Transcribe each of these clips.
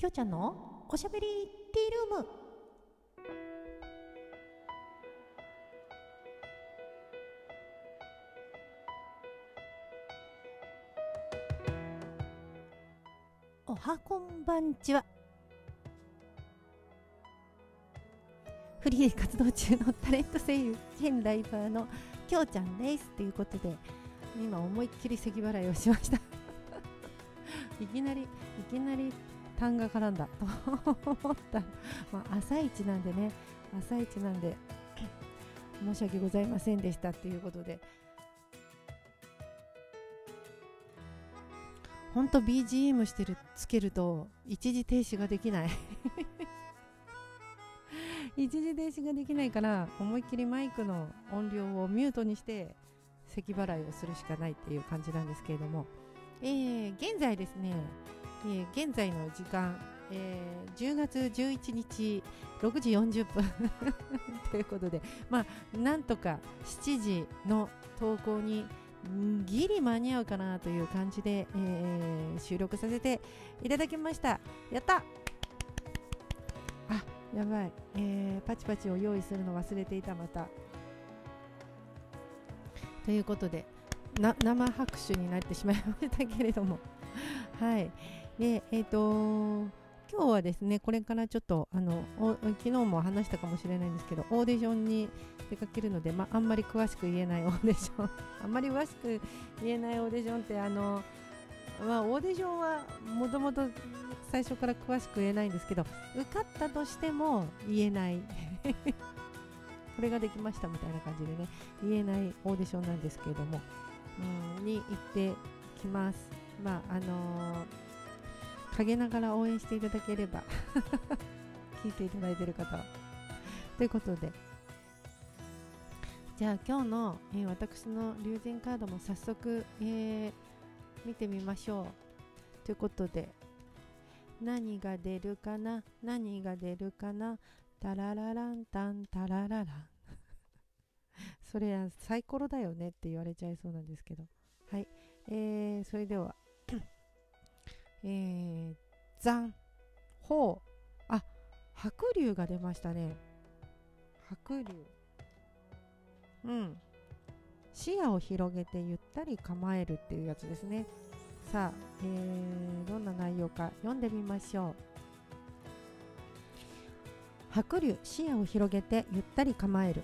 きょうちゃんのおしゃべりティールーム。おはこんばんちは。フリーで活動中のタレント声優兼ライバーのきょうちゃんです。ということで今思いっきり咳払いをしました。いきなりいきなり痰が絡んだ。と 思った。まあ、朝一なんでね。朝一なんで 申し訳ございませんでしたっていうことで。ほんと BGM してるつけると一時停止ができない。一時停止ができないから思いっきりマイクの音量をミュートにして咳払いをするしかないっていう感じなんですけれども、えー、現在ですね、えー、現在の時間、えー、10月11日6時40分ということでまあなんとか7時の投稿にギリ間に合うかなという感じで、えー、収録させていただきました。やった！あやばい、えー、パチパチを用意するの忘れていたまた。ということで生拍手になってしまいましたけれども。はい。でえっ、ー、と今日はですねこれからちょっとあの昨日も話したかもしれないんですけどオーディションに出かけるので、まあ、んまり詳しく言えない オーディションあんまり詳しく言えないオーディションってあの、まあ、オーディションはもともと最初から詳しく言えないんですけど受かったとしても言えない これができましたみたいな感じでね言えないオーディションなんですけれども、うん、に行ってきます。まああのー陰ながら応援していただければ 聞いていただいている方は。ということで。じゃあ今日の、えー、私の龍神カードも早速、えー、見てみましょう。ということで。何が出るかな？何が出るかな？タララランタンタラララン。それはサイコロだよねって言われちゃいそうなんですけど。はい、えー、それでは。えー、残、ほう、あ、白龍が出ましたね。白龍。うん。視野を広げてゆったり構えるっていうやつですね。さあ、えー、どんな内容か読んでみましょう。白龍視野を広げてゆったり構える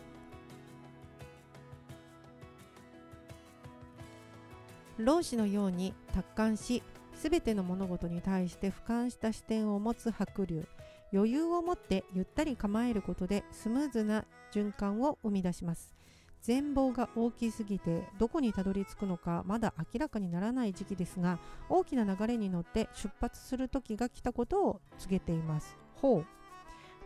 老子のように達観しすべての物事に対して俯瞰した視点を持つ白龍余裕を持ってゆったり構えることでスムーズな循環を生み出します。全貌が大きすぎてどこにたどり着くのかまだ明らかにならない時期ですが大きな流れに乗って出発する時が来たことを告げています。ほう。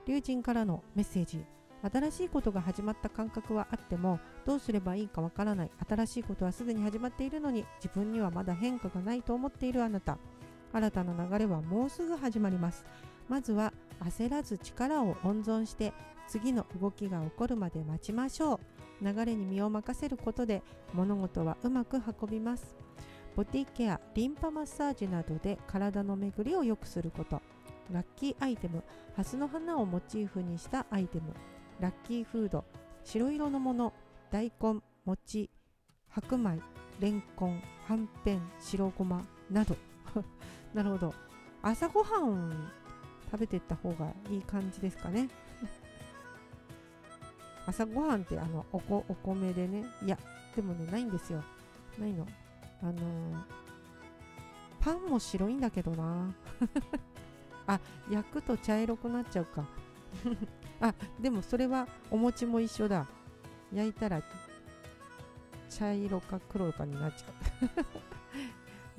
龍神からのメッセージ。新しいことが始まった感覚はあってもどうすればいいかわからない。新しいことはすでに始まっているのに自分にはまだ変化がないと思っているあなた。新たな流れはもうすぐ始まります。まずは焦らず力を温存して次の動きが起こるまで待ちましょう。流れに身を任せることで物事はうまく運びます。ボディケアリンパマッサージなどで体の巡りを良くすること。ラッキーアイテムハスの花をモチーフにしたアイテム。ラッキーフード白色のもの大根餅白米レンコンはんぺん白ごまなど。なるほど。朝ごはん食べてった方がいい感じですかね。朝ごはんってあのおこお米でね。いやでもねないんですよ。ないの。あのー、パンも白いんだけどな。あ焼くと茶色くなっちゃうか。あでもそれはお餅も一緒だ。焼いたら茶色か黒かになっちゃう。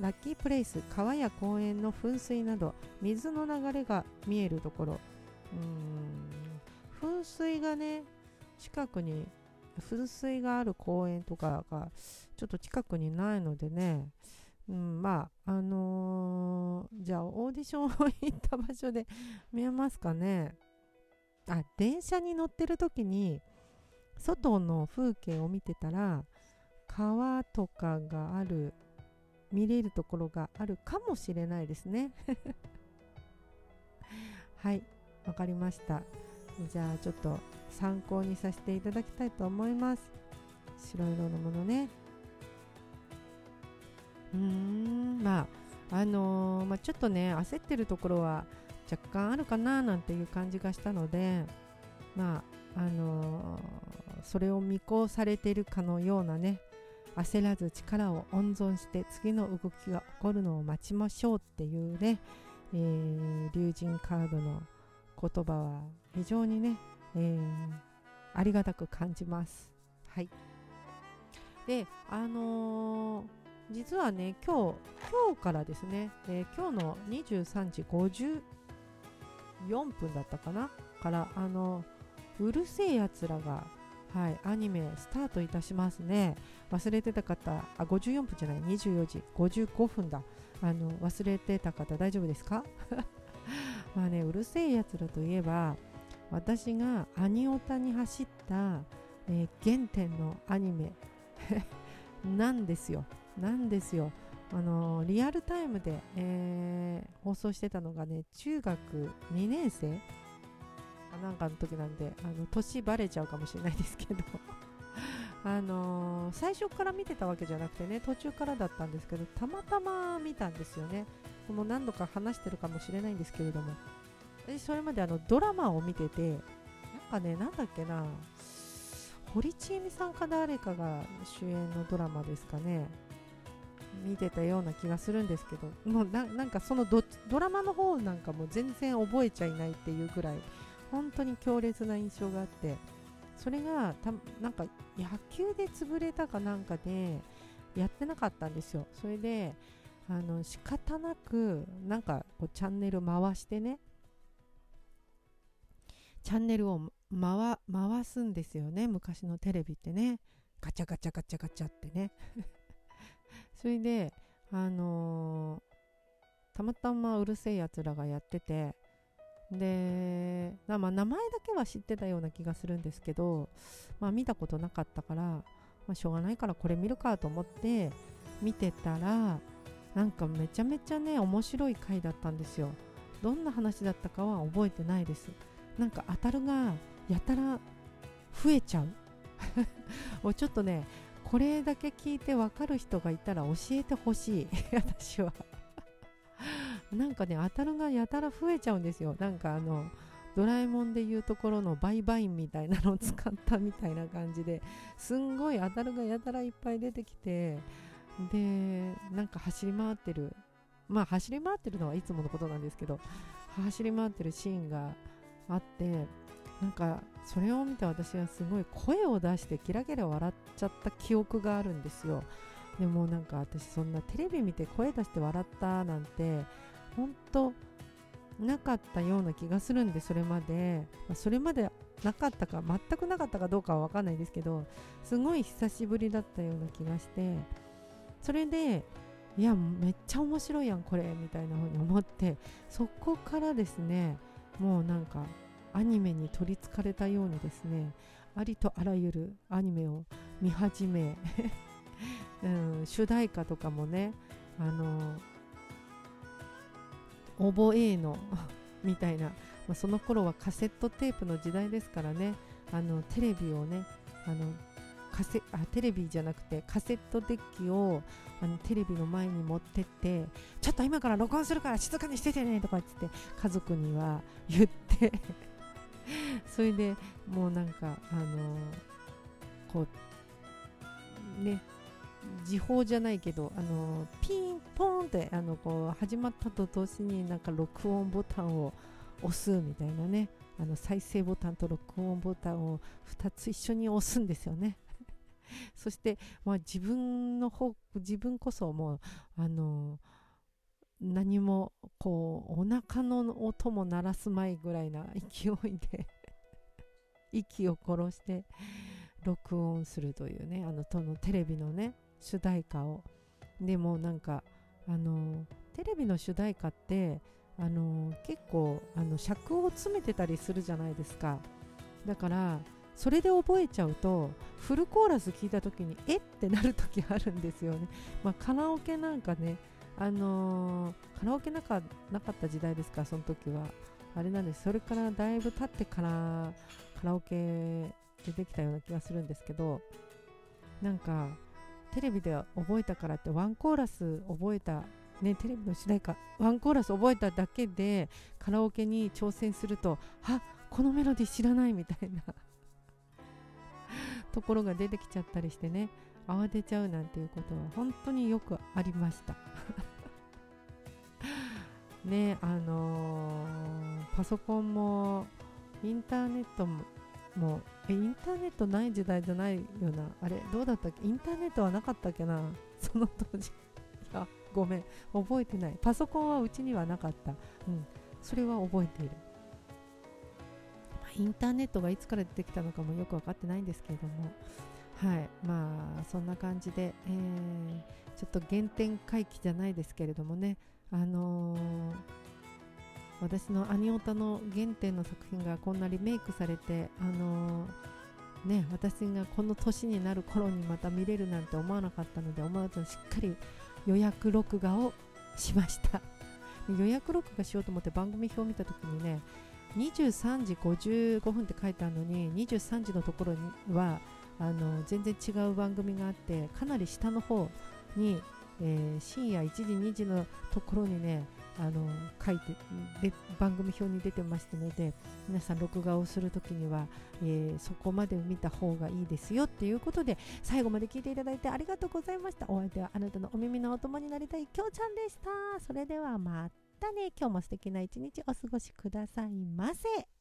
ラッキープレイス川や公園の噴水など水の流れが見えるところ。うーん噴水がね近くに噴水がある公園とかがちょっと近くにないのでね、うん、まああのー、じゃあオーディションを行った場所で見えますかね。あ電車に乗ってる時に外の風景を見てたら川とかがある見れるところがあるかもしれないですね。はいわかりました。じゃあちょっと参考にさせていただきたいと思います。白色のものね。うーんまああのー、まあ、ちょっとね焦ってるところは若干あるかななんていう感じがしたのでまああのー、それを見越されているかのようなね焦らず力を温存して次の動きが起こるのを待ちましょうっていうね、えー、竜神カードの言葉は非常にね、えー、ありがたく感じます。はい。で、あのー、実はね、今日、今日からですね、えー、今日の23時50 4分だったかな？から、あのうるせえやつらが、はい、アニメスタートいたしますね。忘れてた方、あ、54分じゃない、24時55分だ。あの、忘れてた方大丈夫ですか？まあね、うるせえやつらといえば、私がアニオタに走った、えー、原点のアニメ なんですよ。なんですよ。あの、リアルタイムで、えー、放送してたのがね、中学2年生なんかの時なんで、あの年バレちゃうかもしれないですけど。あのー、最初から見てたわけじゃなくてね、途中からだったんですけど、たまたま見たんですよね。もう何度か話してるかもしれないんですけれども、私それまであのドラマを見てて、なんかね、なんだっけな、堀ちえみさんか誰かが主演のドラマですかね、見てたような気がするんですけど、もうなんかそのドラマの方なんかも全然覚えちゃいないっていうぐらい、本当に強烈な印象があって、それがたなんか野球で潰れたかなんかでやってなかったんですよ。それであの仕方なくなんかこうチャンネル回してねチャンネルを回回すんですよね。昔のテレビってね。ガチャガチャガチャガチャってね。それであのー、たまたまうるせえやつらがやっててでまあ名前だけは知ってたような気がするんですけど、まあ、見たことなかったから、まあ、しょうがないからこれ見るかと思って見てたらなんかめちゃめちゃね面白い回だったんですよ。どんな話だったかは覚えてないです。なんか当たるがやたら増えちゃう もうちょっとねこれだけ聞いて分かる人がいたら教えてほしい。私は。なんかね当たるがやたら増えちゃうんですよ。なんかあのドラえもんでいうところのバイバインみたいなのを使ったみたいな感じで。すんごい当たるがやたらいっぱい出てきて。でなんか走り回ってる。まあ走り回ってるのはいつものことなんですけど走り回ってるシーンがあって。なんかそれを見て私はすごい声を出してキラキラ笑っちゃった記憶があるんですよ。でもなんか私そんなテレビ見て声出して笑ったなんて本当なかったような気がするんでそれまで、ま、それまでなかったか全くなかったかどうかは分かんないですけどすごい久しぶりだったような気がして。それでいやめっちゃ面白いやんこれみたいな風に思ってそこからですねもうなんかアニメに取りつかれたようにですねありとあらゆるアニメを見始め、うん、主題歌とかもねあの覚えの みたいな、まあ、その頃はカセットテープの時代ですからねあのテレビをねあのカセあテレビじゃなくてカセットデッキをあのテレビの前に持ってってちょっと今から録音するから静かにしててねとか言って家族には言って それでもうなんかあのこうね時報じゃないけどあのピンポンってあのこう始まったと同時になんか録音ボタンを押すみたいなねあの再生ボタンと録音ボタンを2つ一緒に押すんですよね。そして、まあ、自分の方自分こそもうあの何もこうお腹の音も鳴らすまいぐらいな勢いで 息を殺して録音するというねあのとのテレビのね主題歌を。でもなんかあのテレビの主題歌ってあの結構あの尺を詰めてたりするじゃないですか。だからそれで覚えちゃうとフルコーラス聞いた時にえってなる時あるんですよね、まあ、カラオケなんかねあのー、カラオケなかなかった時代ですかその時は。あれなんです。それからだいぶ経ってからカラオケ出てきたような気がするんですけどなんかテレビで覚えたからってワンコーラス覚えたねテレビの主題歌ワンコーラス覚えただけでカラオケに挑戦するとあこのメロディ知らないみたいな。ところが出てきちゃったりしてね慌てちゃうなんていうことは本当によくありました。ねあのー、パソコンもインターネットももうえインターネットない時代じゃないよな。あれどうだったっけ？インターネットはなかったっけな？その当時。いやごめん。覚えてない。パソコンはうちにはなかった。うん。それは覚えている。インターネットがいつから出てきたのかもよく分かってないんですけれども。はい。まあそんな感じで、えー、ちょっと原点回帰じゃないですけれどもね。あのー、私のアニオタの原点の作品がこんなリメイクされてあのー、ね私がこの年になる頃にまた見れるなんて思わなかったので思わずしっかり予約録画をしました。予約録画しようと思って番組表を見た時にね23時55分って書いてあるのに23時のところにはあの全然違う番組があってかなり下の方に、えー、深夜1時2時のところにねあの書いてで番組表に出てましたので皆さん録画をするときには、えー、そこまで見た方がいいですよっていうことで最後まで聞いていただいてありがとうございました。お相手はあなたのお耳のお供になりたいきょうちゃんでした。それではまた。たね今日も素敵な一日お過ごしくださいませ。